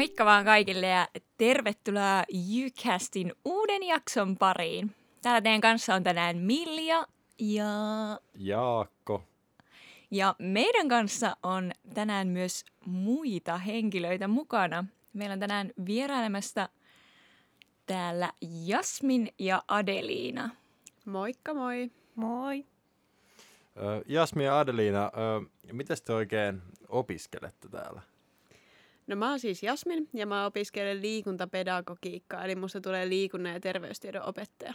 Moikka vaan kaikille ja tervetuloa Ucastin uuden jakson pariin. Täällä teidän kanssa on tänään Milja ja... Jaakko. Ja meidän kanssa on tänään myös muita henkilöitä mukana. Meillä on tänään vierailemassa täällä Jasmin ja Adeliina. Moikka moi. Moi. Jasmin ja Adeliina, miten te oikein opiskelette täällä? No mä oon siis Jasmin ja mä opiskelen liikuntapedagogiikkaa, eli musta tulee liikunnan ja terveystiedon opettaja.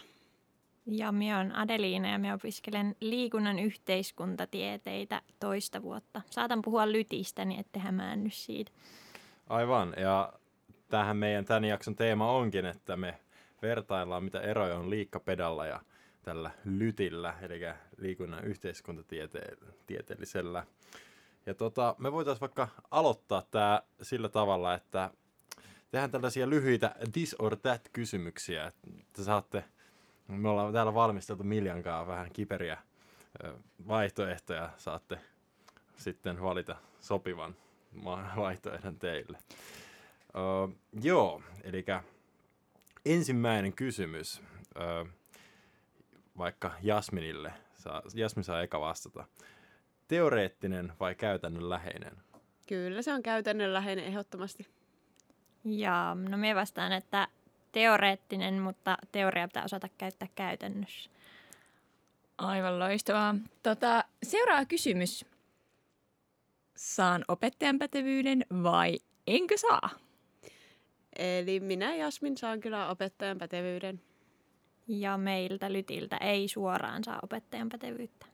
Ja minä olen Adeliina ja minä opiskelen liikunnan yhteiskuntatieteitä toista vuotta. Saatan puhua lytistä, niin ette hämäänny siitä. Aivan, ja tähän meidän tämän jakson teema onkin, että me vertaillaan, mitä eroja on liikkapedalla ja tällä lytillä, eli liikunnan yhteiskuntatieteellisellä. Ja tota, me voitaisiin vaikka aloittaa tämä sillä tavalla, että tehdään tällaisia lyhyitä this or that kysymyksiä, että saatte, me ollaan täällä valmisteltu Miljankaan vähän kiperiä vaihtoehtoja, saatte sitten valita sopivan vaihtoehdon teille. Uh, joo, eli ensimmäinen kysymys, uh, vaikka Jasminille, saa, Jasmin saa eka vastata teoreettinen vai käytännönläheinen? Kyllä se on käytännönläheinen ehdottomasti. Ja no me vastaan, että teoreettinen, mutta teoria pitää osata käyttää käytännössä. Aivan loistavaa. Tota, seuraava kysymys. Saan opettajan pätevyyden vai enkö saa? Eli minä Jasmin saan kyllä opettajan pätevyyden. Ja meiltä Lytiltä ei suoraan saa opettajan pätevyyttä.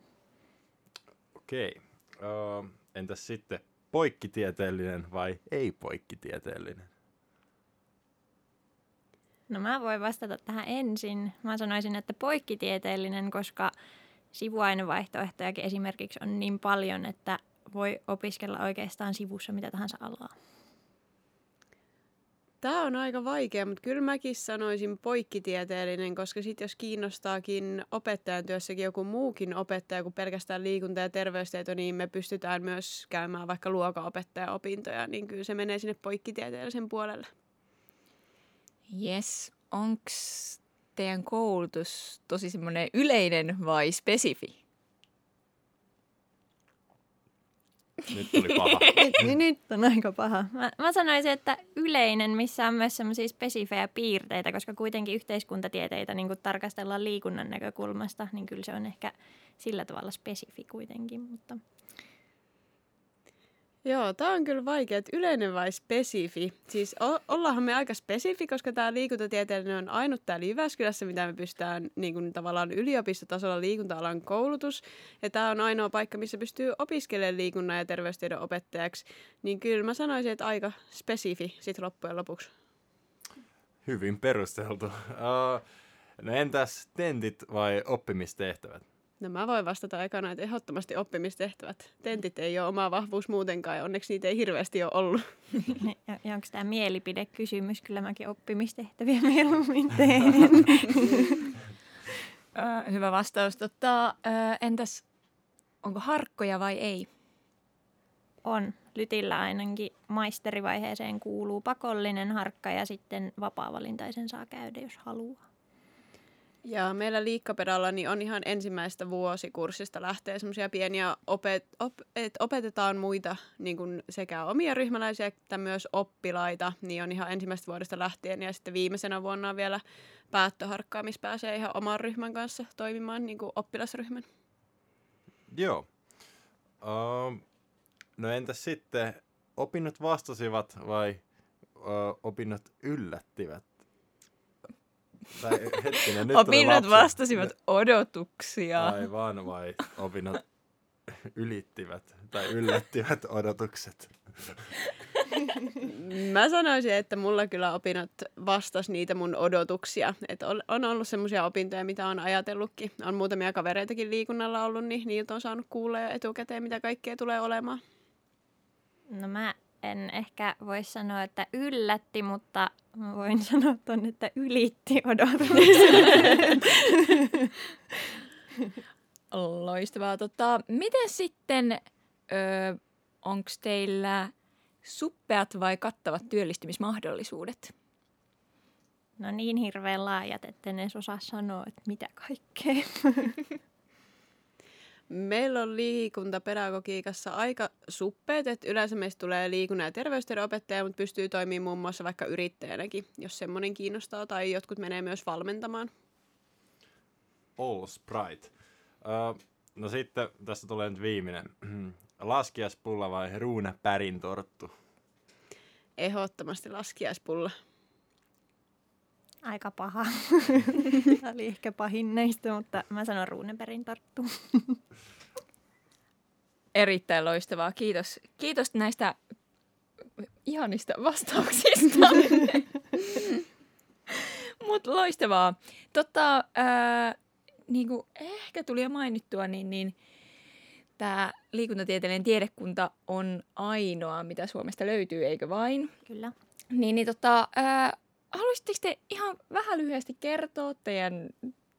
Okei. Uh, entäs sitten poikkitieteellinen vai ei-poikkitieteellinen? No mä voin vastata tähän ensin. Mä sanoisin, että poikkitieteellinen, koska sivuainevaihtoehtojakin esimerkiksi on niin paljon, että voi opiskella oikeastaan sivussa mitä tahansa alaa. Tämä on aika vaikea, mutta kyllä mäkin sanoisin poikkitieteellinen, koska sitten jos kiinnostaakin opettajan työssäkin joku muukin opettaja kuin pelkästään liikunta- ja terveystieto, niin me pystytään myös käymään vaikka luokaopettaja-opintoja, niin kyllä se menee sinne poikkitieteellisen puolelle. Yes. Onko teidän koulutus tosi semmoinen yleinen vai spesifi? Nyt tuli paha. nyt, nyt on aika paha. Mä, mä sanoisin, että yleinen, missä on myös semmoisia spesifejä piirteitä, koska kuitenkin yhteiskuntatieteitä niin tarkastellaan liikunnan näkökulmasta, niin kyllä se on ehkä sillä tavalla spesifi kuitenkin. Mutta Joo, tämä on kyllä vaikea, että yleinen vai spesifi. Siis o- ollaanhan me aika spesifi, koska tämä liikuntatieteellinen on ainut täällä Jyväskylässä, mitä me pystytään niin kuin, tavallaan yliopistotasolla liikunta-alan koulutus. Ja tämä on ainoa paikka, missä pystyy opiskelemaan liikunnan ja terveystiedon opettajaksi. Niin kyllä mä sanoisin, että aika spesifi sitten loppujen lopuksi. Hyvin perusteltu. Uh, no entäs tentit vai oppimistehtävät? No mä voin vastata ekana, että ehdottomasti oppimistehtävät. Tentit ei ole oma vahvuus muutenkaan ja onneksi niitä ei hirveästi ole ollut. Ja, ja onko tämä mielipidekysymys? Kyllä mäkin oppimistehtäviä mieluummin teen. Hyvä vastaus. Tota, entäs onko harkkoja vai ei? On. Lytillä ainakin maisterivaiheeseen kuuluu pakollinen harkka ja sitten vapaa-valintaisen saa käydä, jos haluaa. Ja meillä liikkapedalla niin on ihan ensimmäistä vuosikurssista lähtee semmoisia pieniä, opet, op, et opetetaan muita niin kuin sekä omia ryhmäläisiä että myös oppilaita, niin on ihan ensimmäistä vuodesta lähtien. Ja sitten viimeisenä vuonna on vielä päättöharkkaa, missä pääsee ihan oman ryhmän kanssa toimimaan niin kuin oppilasryhmän. Joo. Uh, no entäs sitten, opinnot vastasivat vai uh, opinnot yllättivät? Tai hetkinen, nyt Opinnot vastasivat odotuksia. Aivan, vai opinnot ylittivät tai yllättivät odotukset? Mä sanoisin, että mulla kyllä opinnot vastas niitä mun odotuksia. Et on ollut semmoisia opintoja, mitä on ajatellutkin. On muutamia kavereitakin liikunnalla ollut, niin niiltä on saanut kuulla jo etukäteen, mitä kaikkea tulee olemaan. No mä en ehkä voi sanoa, että yllätti, mutta mä voin sanoa ton, että ylitti odotukset. Loistavaa. Tota, miten sitten, onko teillä suppeat vai kattavat työllistymismahdollisuudet? No niin hirveän laajat, että en edes osaa sanoa, että mitä kaikkea. Meillä on liikuntapedagogiikassa aika suppeet, että yleensä meistä tulee liikunnan ja terveystiedon opettaja, mutta pystyy toimimaan muun muassa vaikka yrittäjänäkin, jos semmoinen kiinnostaa, tai jotkut menee myös valmentamaan. All Sprite. Öö, no sitten tästä tulee nyt viimeinen. Laskiaspulla vai ruuna pärin torttu? Ehdottomasti laskiaispulla. Aika paha. Tämä oli ehkä pahin näistä, mutta mä sanon Runeberin tarttu. Erittäin loistavaa. Kiitos, Kiitos näistä ihanista vastauksista. Mutta loistavaa. Totta, ää, niin kuin ehkä tuli jo mainittua, niin, niin tämä liikuntatieteellinen tiedekunta on ainoa, mitä Suomesta löytyy, eikö vain? Kyllä. Niin, niin tota, ää, haluaisitteko te ihan vähän lyhyesti kertoa teidän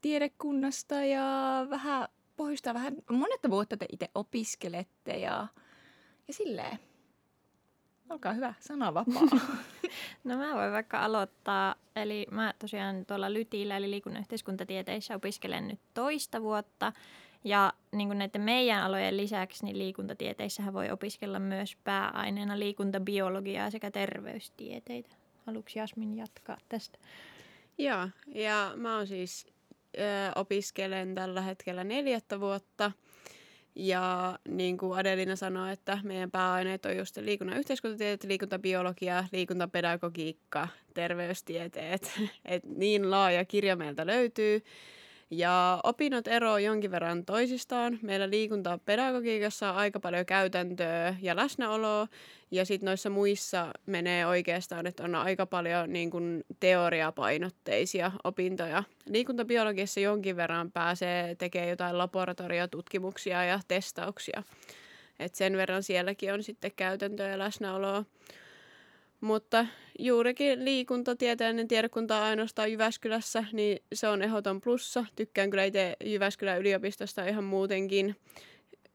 tiedekunnasta ja vähän pohjustaa vähän, monetta vuotta te itse opiskelette ja, ja silleen. Olkaa hyvä, sana vapaa. No mä voin vaikka aloittaa. Eli mä tosiaan tuolla Lytillä, eli liikunnan yhteiskuntatieteissä opiskelen nyt toista vuotta. Ja niin kuin näiden meidän alojen lisäksi, niin liikuntatieteissähän voi opiskella myös pääaineena liikuntabiologiaa sekä terveystieteitä. Haluatko Jasmin jatkaa tästä? Joo, ja mä oon siis ö, opiskelen tällä hetkellä neljättä vuotta. Ja niin kuin Adelina sanoi, että meidän pääaineet on just liikunnan yhteiskuntatieteet, liikuntabiologia, liikuntapedagogiikka, terveystieteet. Et niin laaja kirja meiltä löytyy. Ja opinnot eroavat jonkin verran toisistaan. Meillä liikuntapedagogiikassa on aika paljon käytäntöä ja läsnäoloa. Ja sitten noissa muissa menee oikeastaan, että on aika paljon niin kuin teoriapainotteisia opintoja. Liikuntabiologiassa jonkin verran pääsee tekemään jotain laboratoriotutkimuksia ja testauksia. Et sen verran sielläkin on sitten käytäntöä ja läsnäoloa. Mutta juurikin liikuntatieteellinen tiedekunta on ainoastaan Jyväskylässä, niin se on ehdoton plussa. Tykkään kyllä itse Jyväskylän yliopistosta ihan muutenkin,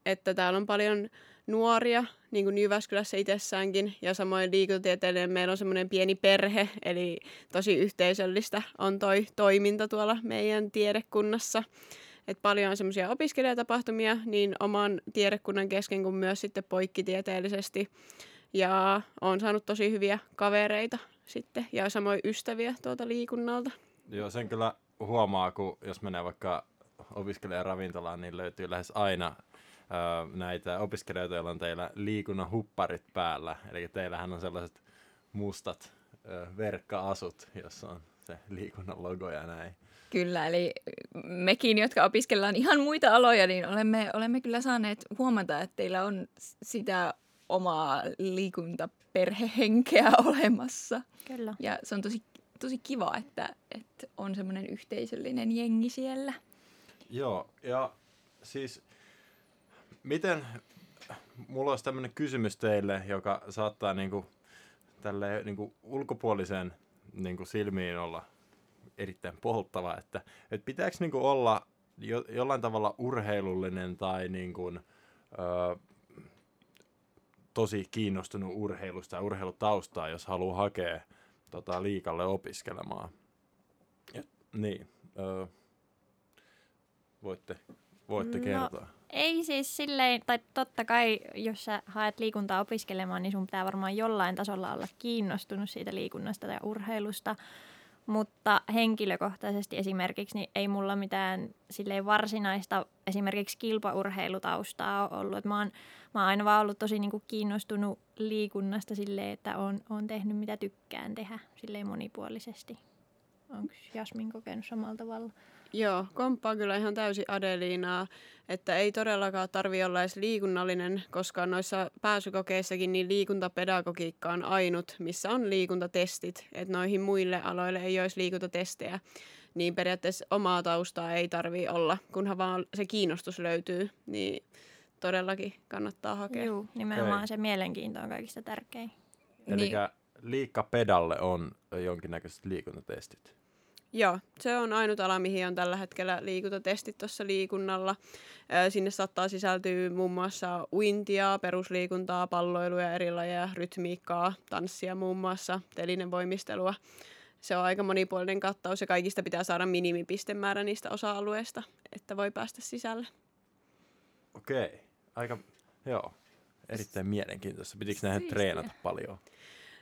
että täällä on paljon nuoria, niin kuin Jyväskylässä itsessäänkin, ja samoin liikuntatieteellinen meillä on semmoinen pieni perhe, eli tosi yhteisöllistä on toi toiminta tuolla meidän tiedekunnassa. Et paljon on semmoisia opiskelijatapahtumia niin oman tiedekunnan kesken kuin myös sitten poikkitieteellisesti. Ja on saanut tosi hyviä kavereita sitten ja samoin ystäviä tuolta liikunnalta. Joo, sen kyllä huomaa, kun jos menee vaikka opiskelijaravintolaan, niin löytyy lähes aina ö, näitä opiskelijoita, joilla on teillä liikunnan hupparit päällä. Eli teillähän on sellaiset mustat ö, verkka-asut, jossa on se liikunnan logo ja näin. Kyllä, eli mekin, jotka opiskellaan ihan muita aloja, niin olemme, olemme kyllä saaneet huomata, että teillä on sitä omaa liikuntaperhehenkeä olemassa. Kyllä. Ja se on tosi, tosi kiva, että, että on semmoinen yhteisöllinen jengi siellä. Joo, ja siis miten, mulla olisi tämmöinen kysymys teille, joka saattaa niinku, tälle niinku ulkopuoliseen niinku silmiin olla erittäin polttava, että, että pitääkö niinku olla jo, jollain tavalla urheilullinen tai niinku, ö, tosi kiinnostunut urheilusta ja urheilutaustaa, jos haluaa hakea tota, liikalle opiskelemaan. Ja, niin, ö, voitte, voitte No, kertoa. Ei siis silleen, tai totta kai, jos sä haet liikuntaa opiskelemaan, niin sun pitää varmaan jollain tasolla olla kiinnostunut siitä liikunnasta ja urheilusta. Mutta henkilökohtaisesti esimerkiksi niin ei mulla mitään silleen varsinaista esimerkiksi kilpaurheilutaustaa ole ollut. Et mä, oon, mä oon aina vaan ollut tosi niinku kiinnostunut liikunnasta silleen, että oon, oon tehnyt mitä tykkään tehdä silleen monipuolisesti. Onko Jasmin kokenut samalla tavalla? Joo, komppaa kyllä ihan täysin Adeliinaa, että ei todellakaan tarvi olla edes liikunnallinen, koska noissa pääsykokeissakin niin liikuntapedagogiikka on ainut, missä on liikuntatestit, että noihin muille aloille ei olisi liikuntatestejä. Niin periaatteessa omaa taustaa ei tarvi olla, kunhan vaan se kiinnostus löytyy, niin todellakin kannattaa hakea. Joo, nimenomaan Okei. se mielenkiinto on kaikista tärkein. Eli Niin. liikkapedalle on jonkinnäköiset liikuntatestit. Joo, se on ainut ala, mihin on tällä hetkellä liikuntatestit tuossa liikunnalla. Sinne saattaa sisältyä muun muassa uintia, perusliikuntaa, palloiluja, eri lajeja, rytmiikkaa, tanssia muun muassa, telinen voimistelua. Se on aika monipuolinen kattaus ja kaikista pitää saada minimipistemäärä niistä osa-alueista, että voi päästä sisälle. Okei, aika, joo, erittäin mielenkiintoista. Pitikö nähdä Siistiä. treenata paljon?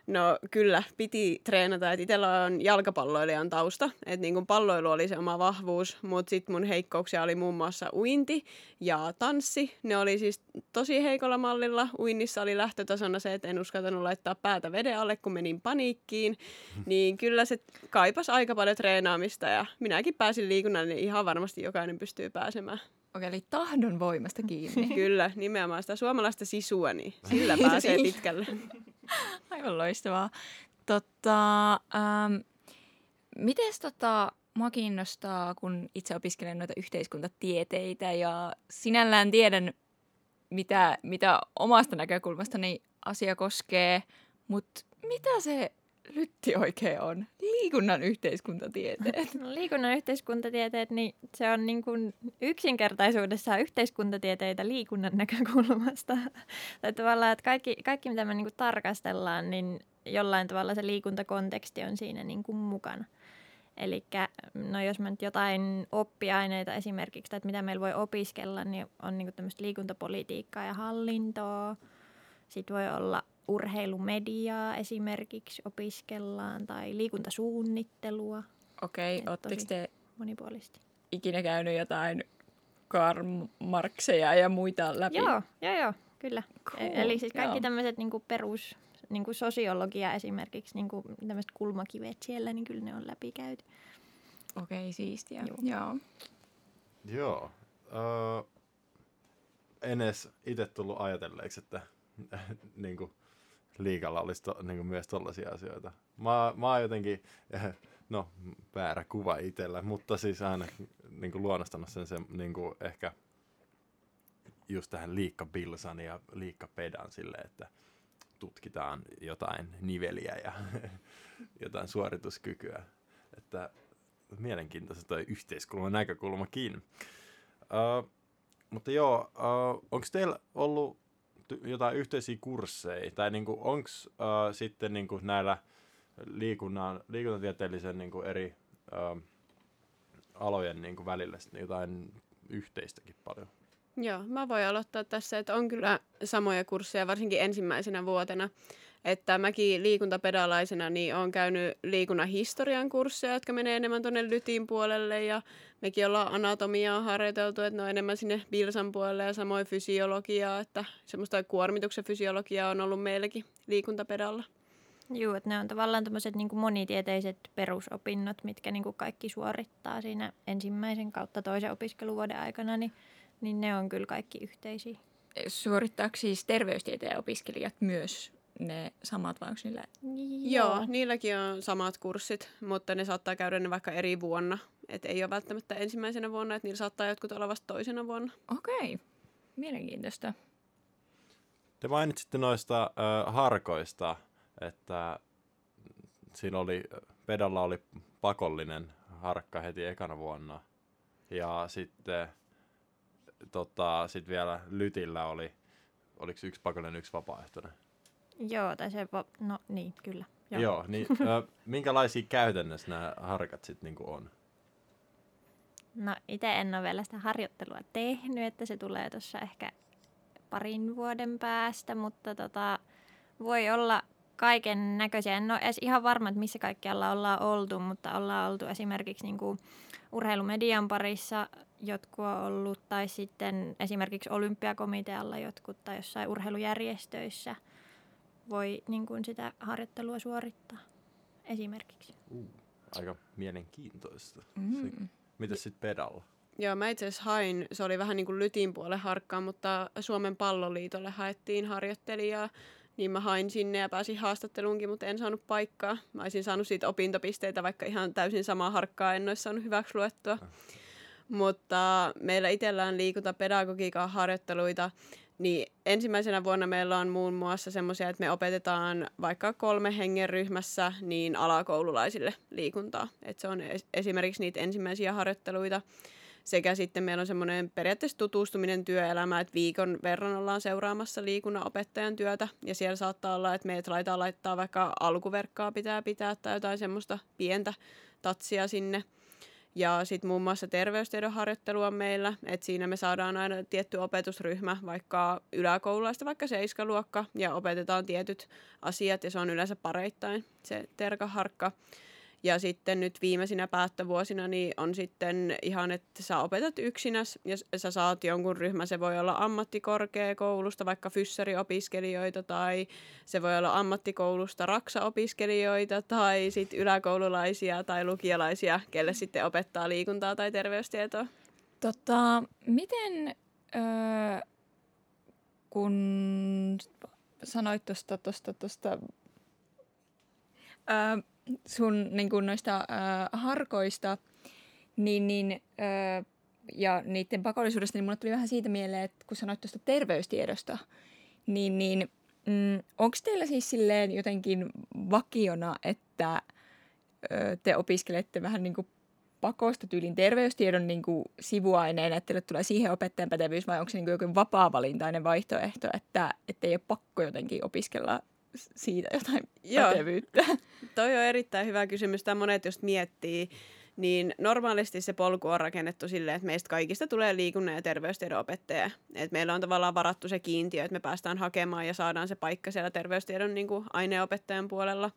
No kyllä, piti treenata. Et itsellä on jalkapalloilijan tausta. Et niin kun palloilu oli se oma vahvuus, mutta sitten mun heikkouksia oli muun muassa uinti ja tanssi. Ne oli siis tosi heikolla mallilla. Uinnissa oli lähtötasona se, että en uskaltanut laittaa päätä veden alle, kun menin paniikkiin. Niin kyllä se kaipas aika paljon treenaamista ja minäkin pääsin liikunnalle, niin ihan varmasti jokainen pystyy pääsemään. Okei, eli tahdon voimasta kiinni. Kyllä, nimenomaan sitä suomalaista sisua, niin sillä pääsee pitkälle. Aivan loistavaa. Totta, ähm, mites tota, mua kiinnostaa, kun itse opiskelen noita yhteiskuntatieteitä ja sinällään tiedän, mitä, mitä omasta näkökulmastani asia koskee, mutta mitä se lytti oikein on? Liikunnan yhteiskuntatieteet. No, liikunnan yhteiskuntatieteet, niin se on niin kuin yksinkertaisuudessaan yhteiskuntatieteitä liikunnan näkökulmasta. tai tavallaan, että kaikki, kaikki mitä me niin kuin tarkastellaan, niin jollain tavalla se liikuntakonteksti on siinä niin kuin mukana. Eli no jos mä nyt jotain oppiaineita esimerkiksi, tai että mitä meillä voi opiskella, niin on niin tämmöistä liikuntapolitiikkaa ja hallintoa. Sitten voi olla urheilumediaa esimerkiksi opiskellaan, tai liikuntasuunnittelua Okei, ootteko tosi- te monipuolisesti. ikinä käynyt jotain Karl Marxeja ja muita läpi? Joo, joo, joo, kyllä. Cool, E- Eli siis kaikki tämmöiset niinku perus, niinku sosiologia esimerkiksi, niinku tämmöiset kulmakivet siellä, niin kyllä ne on läpikäyty. Okei, siistiä. Joo. Joo. Joo. Öö, en edes itse tullut ajatelleeksi, että niin kuin, liikalla olisi to, niin kuin myös tollaisia asioita. Mä, mä oon jotenkin, no väärä kuva itsellä, mutta siis aina niin kuin luonnostanut sen, sen niin kuin ehkä just tähän liikkabilsan ja liikkapedan sille, että tutkitaan jotain niveliä ja jotain suorituskykyä. Että mielenkiintoista toi yhteiskulman näkökulmakin. Uh, mutta joo, uh, onko teillä ollut jotain yhteisiä kursseja? Tai niinku, onko uh, sitten niinku näillä liikunnan, liikuntatieteellisen niinku eri uh, alojen niinku välillä sitten jotain yhteistäkin paljon? Joo, mä voin aloittaa tässä, että on kyllä samoja kursseja, varsinkin ensimmäisenä vuotena. Että mäkin liikuntapedalaisena niin olen käynyt liikunnan historian kursseja, jotka menee enemmän tuonne lytin puolelle ja mekin ollaan anatomiaa harjoiteltu, että ne on enemmän sinne bilsan puolelle ja samoin fysiologiaa, että semmoista kuormituksen fysiologiaa on ollut meilläkin liikuntapedalla. Joo, että ne on tavallaan tämmöiset niinku monitieteiset perusopinnot, mitkä niinku kaikki suorittaa siinä ensimmäisen kautta toisen opiskeluvuoden aikana, niin, niin ne on kyllä kaikki yhteisiä. Suorittaako siis terveystieteen opiskelijat myös ne samat, vai onko niillä... Joo, niilläkin on samat kurssit, mutta ne saattaa käydä ne vaikka eri vuonna. Et ei ole välttämättä ensimmäisenä vuonna, että niillä saattaa jotkut olla vasta toisena vuonna. Okei, mielenkiintoista. Te mainitsitte noista ö, harkoista, että siinä oli, pedalla oli pakollinen harkka heti ekana vuonna. Ja sitten tota, sit vielä lytillä oli, oliko yksi pakollinen, yksi vapaaehtoinen? Joo, tai se, va- no niin, kyllä. Joo, Joo niin ö, minkälaisia käytännössä nämä harkat sitten niinku on? No itse en ole vielä sitä harjoittelua tehnyt, että se tulee tuossa ehkä parin vuoden päästä, mutta tota, voi olla kaiken näköisiä. En ole edes ihan varma, että missä kaikkialla ollaan oltu, mutta ollaan oltu esimerkiksi niin kuin urheilumedian parissa jotkut on ollut, tai sitten esimerkiksi olympiakomitealla jotkut, tai jossain urheilujärjestöissä voi niin kuin sitä harjoittelua suorittaa esimerkiksi. Uh, aika mielenkiintoista. Mm. Se, mitäs sitten pedalla? Joo, mä itse asiassa hain, se oli vähän niin kuin lytin puolen harkkaan, mutta Suomen palloliitolle haettiin harjoittelijaa. Niin mä hain sinne ja pääsin haastatteluunkin, mutta en saanut paikkaa. Mä olisin saanut siitä opintopisteitä, vaikka ihan täysin samaa harkkaa en olisi saanut hyväksi luettua. Mutta meillä itsellään liikuntapedagogiikan harjoitteluita Niin ensimmäisenä vuonna meillä on muun muassa semmoisia, että me opetetaan vaikka kolme hengen ryhmässä niin alakoululaisille liikuntaa. Et se on esimerkiksi niitä ensimmäisiä harjoitteluita. Sekä sitten meillä on semmoinen periaatteessa tutustuminen työelämään, että viikon verran ollaan seuraamassa liikunnan opettajan työtä. Ja siellä saattaa olla, että meitä laitetaan laittaa vaikka alkuverkkaa pitää pitää tai jotain semmoista pientä tatsia sinne – ja sitten muun muassa terveystiedon harjoittelua meillä, että siinä me saadaan aina tietty opetusryhmä, vaikka yläkoululaista, vaikka seiskaluokka, ja opetetaan tietyt asiat, ja se on yleensä pareittain se terkaharkka. Ja sitten nyt viimeisinä päättövuosina niin on sitten ihan, että sä opetat yksinäs ja sä saat jonkun ryhmän. Se voi olla ammattikorkeakoulusta, vaikka fyssariopiskelijoita tai se voi olla ammattikoulusta raksaopiskelijoita tai sitten yläkoululaisia tai lukialaisia, kelle sitten opettaa liikuntaa tai terveystietoa. Tota, miten, öö, kun sanoit tuosta, tuosta, tuosta öö, sun niin kuin noista äh, harkoista niin, niin, äh, ja niiden pakollisuudesta, niin mulle tuli vähän siitä mieleen, että kun sanoit tuosta terveystiedosta, niin, niin mm, onko teillä siis silleen jotenkin vakiona, että äh, te opiskelette vähän niin kuin pakosta tyylin terveystiedon niin kuin sivuaineen, että teille tulee siihen opettajan pätevyys vai onko se niin kuin joku vapaa-valintainen vaihtoehto, että ei ole pakko jotenkin opiskella siitä jotain Joo. pätevyyttä? Toi on erittäin hyvä kysymys. Tämä monet just miettii, niin normaalisti se polku on rakennettu silleen, että meistä kaikista tulee liikunnan ja terveystiedon opettaja. Et meillä on tavallaan varattu se kiintiö, että me päästään hakemaan ja saadaan se paikka siellä terveystiedon niin kuin aineopettajan puolella.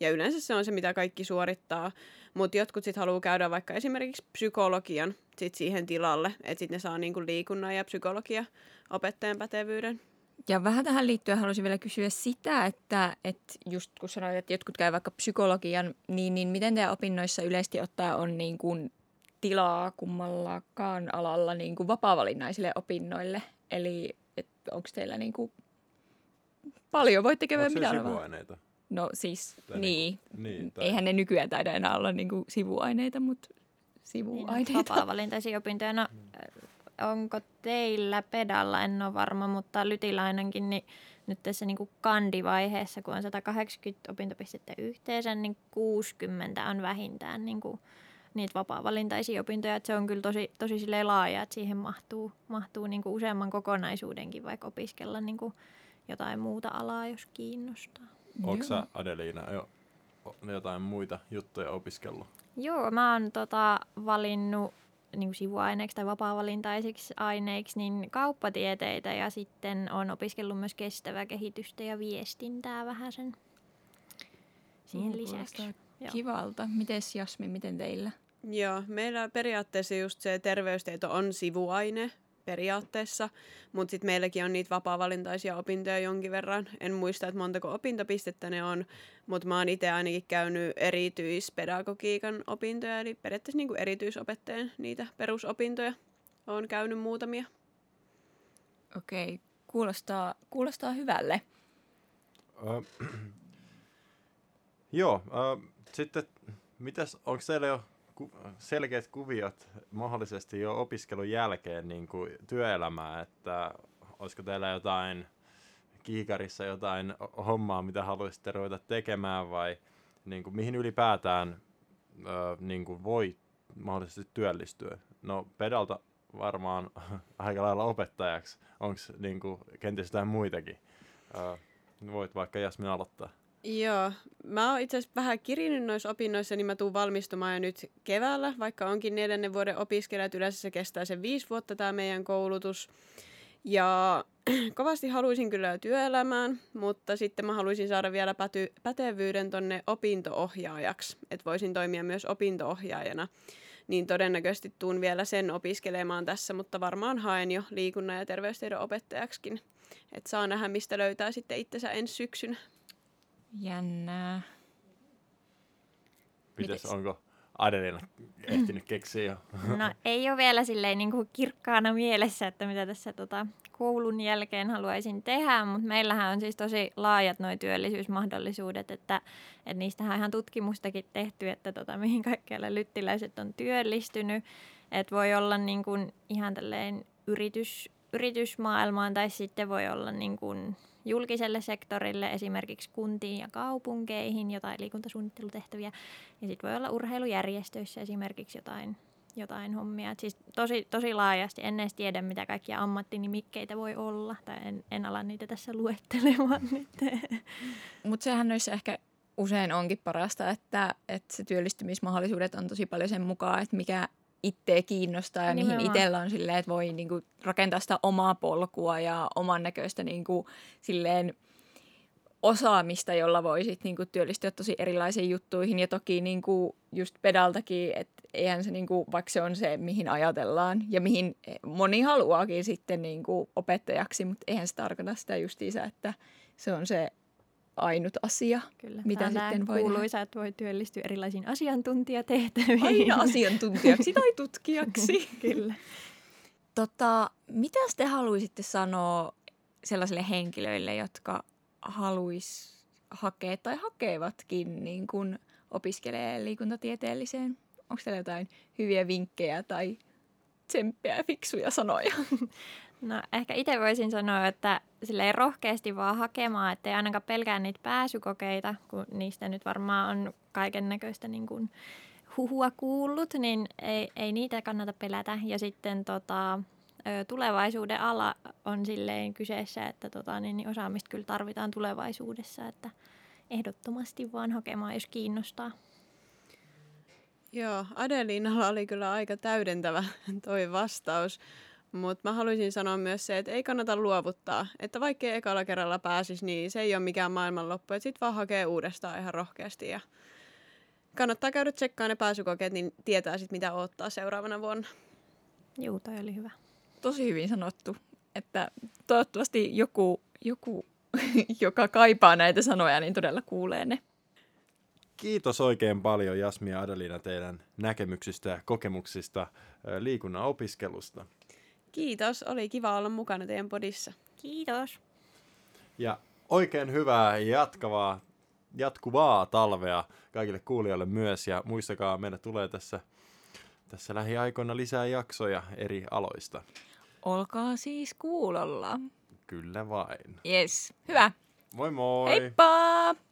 Ja yleensä se on se, mitä kaikki suorittaa. Mutta jotkut sitten haluaa käydä vaikka esimerkiksi psykologian sit siihen tilalle, että sitten ne saa niin kuin liikunnan ja psykologia opettajan pätevyyden. Ja vähän tähän liittyen haluaisin vielä kysyä sitä, että, että just kun sanoit, että jotkut käy vaikka psykologian, niin, niin miten teidän opinnoissa yleisesti ottaa on niin kuin tilaa kummallakaan alalla niin kuin vapaa-valinnaisille opinnoille? Eli onko teillä niin kuin paljon? Voitte käydä mitä sivuaineita? No siis, tai niin. Niin, niin tai... Eihän ne nykyään taida enää olla niin kuin sivuaineita, mutta sivuaineita. Niin, vapaa-valintaisia opintoja. No, onko teillä pedalla, en ole varma, mutta lytilainenkin, niin nyt tässä niin kuin kandivaiheessa, kun on 180 opintopistettä yhteensä, niin 60 on vähintään niin kuin niitä vapaa-valintaisia opintoja. Että se on kyllä tosi, tosi laaja, että siihen mahtuu, mahtuu niin kuin useamman kokonaisuudenkin vaikka opiskella niin kuin jotain muuta alaa, jos kiinnostaa. Onko sä Adeliina jo jotain muita juttuja opiskellut? Joo, mä oon tota, valinnut niin kuin sivuaineiksi tai vapaa-valintaisiksi aineiksi, niin kauppatieteitä ja sitten on opiskellut myös kestävää kehitystä ja viestintää vähän sen siihen mm, lisäksi. Kivalta. Mites Jasmi, miten teillä? Joo, meillä periaatteessa just se terveystieto on sivuaine periaatteessa, mutta sitten meilläkin on niitä vapaa-valintaisia opintoja jonkin verran. En muista, että montako opintopistettä ne on, mutta mä oon itse ainakin käynyt erityispedagogiikan opintoja, eli periaatteessa niin kuin erityisopettajan niitä perusopintoja. Oon käynyt muutamia. Okei, kuulostaa, kuulostaa hyvälle. Uh, joo, uh, sitten mitäs, onko teillä jo ku, selkeät kuviot mahdollisesti jo opiskelun jälkeen niin kuin työelämää, että olisiko teillä jotain kiikarissa jotain hommaa, mitä haluaisitte ruveta tekemään vai niin kuin, mihin ylipäätään ö, niin kuin voi mahdollisesti työllistyä? No pedalta varmaan aika lailla opettajaksi. Onko niin kenties jotain muitakin? Ö, voit vaikka Jasmin aloittaa. Joo, mä oon itse asiassa vähän kirinyt noissa opinnoissa, niin mä tuun valmistumaan jo nyt keväällä, vaikka onkin neljännen vuoden opiskelija, että yleensä se kestää sen viisi vuotta tämä meidän koulutus. Ja kovasti haluaisin kyllä työelämään, mutta sitten mä haluaisin saada vielä päty- pätevyyden tonne opintoohjaajaksi, että voisin toimia myös opintoohjaajana. Niin todennäköisesti tuun vielä sen opiskelemaan tässä, mutta varmaan haen jo liikunnan ja terveystiedon opettajaksikin. Että saa nähdä, mistä löytää sitten itsensä ensi syksyn. Jännää. Mites, Mites? onko Adelina ehtinyt keksiä jo? No ei ole vielä silleen niin kuin kirkkaana mielessä, että mitä tässä tota, koulun jälkeen haluaisin tehdä, mutta meillähän on siis tosi laajat nuo työllisyysmahdollisuudet, että, että niistähän on ihan tutkimustakin tehty, että tota, mihin kaikkialle lyttiläiset on työllistynyt. Että voi olla niin kuin ihan tälleen yritys yritysmaailmaan tai sitten voi olla niin kuin julkiselle sektorille, esimerkiksi kuntiin ja kaupunkeihin jotain liikuntasuunnittelutehtäviä. Ja sitten voi olla urheilujärjestöissä esimerkiksi jotain, jotain hommia. Et siis tosi, tosi laajasti, en edes tiedä mitä kaikkia ammattinimikkeitä voi olla, tai en, en ala niitä tässä luettelemaan nyt. Mutta sehän noissa ehkä usein onkin parasta, että, että se työllistymismahdollisuudet on tosi paljon sen mukaan, että mikä itseä kiinnostaa ja Nimenomaan. mihin itsellä on silleen, että voi niinku rakentaa sitä omaa polkua ja oman näköistä niinku, silleen, osaamista, jolla voi sit niinku työllistyä tosi erilaisiin juttuihin. Ja toki niinku just pedaltakin, että eihän se, niinku, vaikka se on se, mihin ajatellaan ja mihin moni haluaakin sitten niinku opettajaksi, mutta eihän se tarkoita sitä justiinsa, että se on se ainut asia, Kyllä. mitä Tämä sitten voi kuuluisa, että voi työllistyä erilaisiin asiantuntijatehtäviin. Aina asiantuntijaksi tai tutkijaksi. Kyllä. Tota, mitä te haluaisitte sanoa sellaisille henkilöille, jotka haluais hakea tai hakevatkin niin kun opiskelee liikuntatieteelliseen? Onko teillä jotain hyviä vinkkejä tai tsemppejä fiksuja sanoja? No ehkä itse voisin sanoa, että silleen rohkeasti vaan hakemaan, ettei ainakaan pelkää niitä pääsykokeita, kun niistä nyt varmaan on kaiken näköistä niin kuin huhua kuullut, niin ei, ei niitä kannata pelätä. Ja sitten tota, tulevaisuuden ala on silleen kyseessä, että tota, niin, niin osaamista kyllä tarvitaan tulevaisuudessa, että ehdottomasti vaan hakemaan, jos kiinnostaa. Joo, Adeliinalla oli kyllä aika täydentävä toi vastaus. Mutta mä haluaisin sanoa myös se, että ei kannata luovuttaa. Että vaikka ekalla kerralla pääsisi, niin se ei ole mikään maailmanloppu. Että sit vaan hakee uudestaan ihan rohkeasti. Ja kannattaa käydä tsekkaamaan ne pääsykokeet, niin tietää sitten mitä odottaa seuraavana vuonna. Juu, toi oli hyvä. Tosi hyvin sanottu. Että toivottavasti joku, joku joka kaipaa näitä sanoja, niin todella kuulee ne. Kiitos oikein paljon Jasmi ja Adelina teidän näkemyksistä ja kokemuksista liikunnan opiskelusta. Kiitos, oli kiva olla mukana teidän podissa. Kiitos. Ja oikein hyvää jatkavaa, jatkuvaa talvea kaikille kuulijoille myös. Ja muistakaa, meille tulee tässä, tässä lähiaikoina lisää jaksoja eri aloista. Olkaa siis kuulolla. Kyllä vain. Yes, hyvä. Moi moi! Heippa!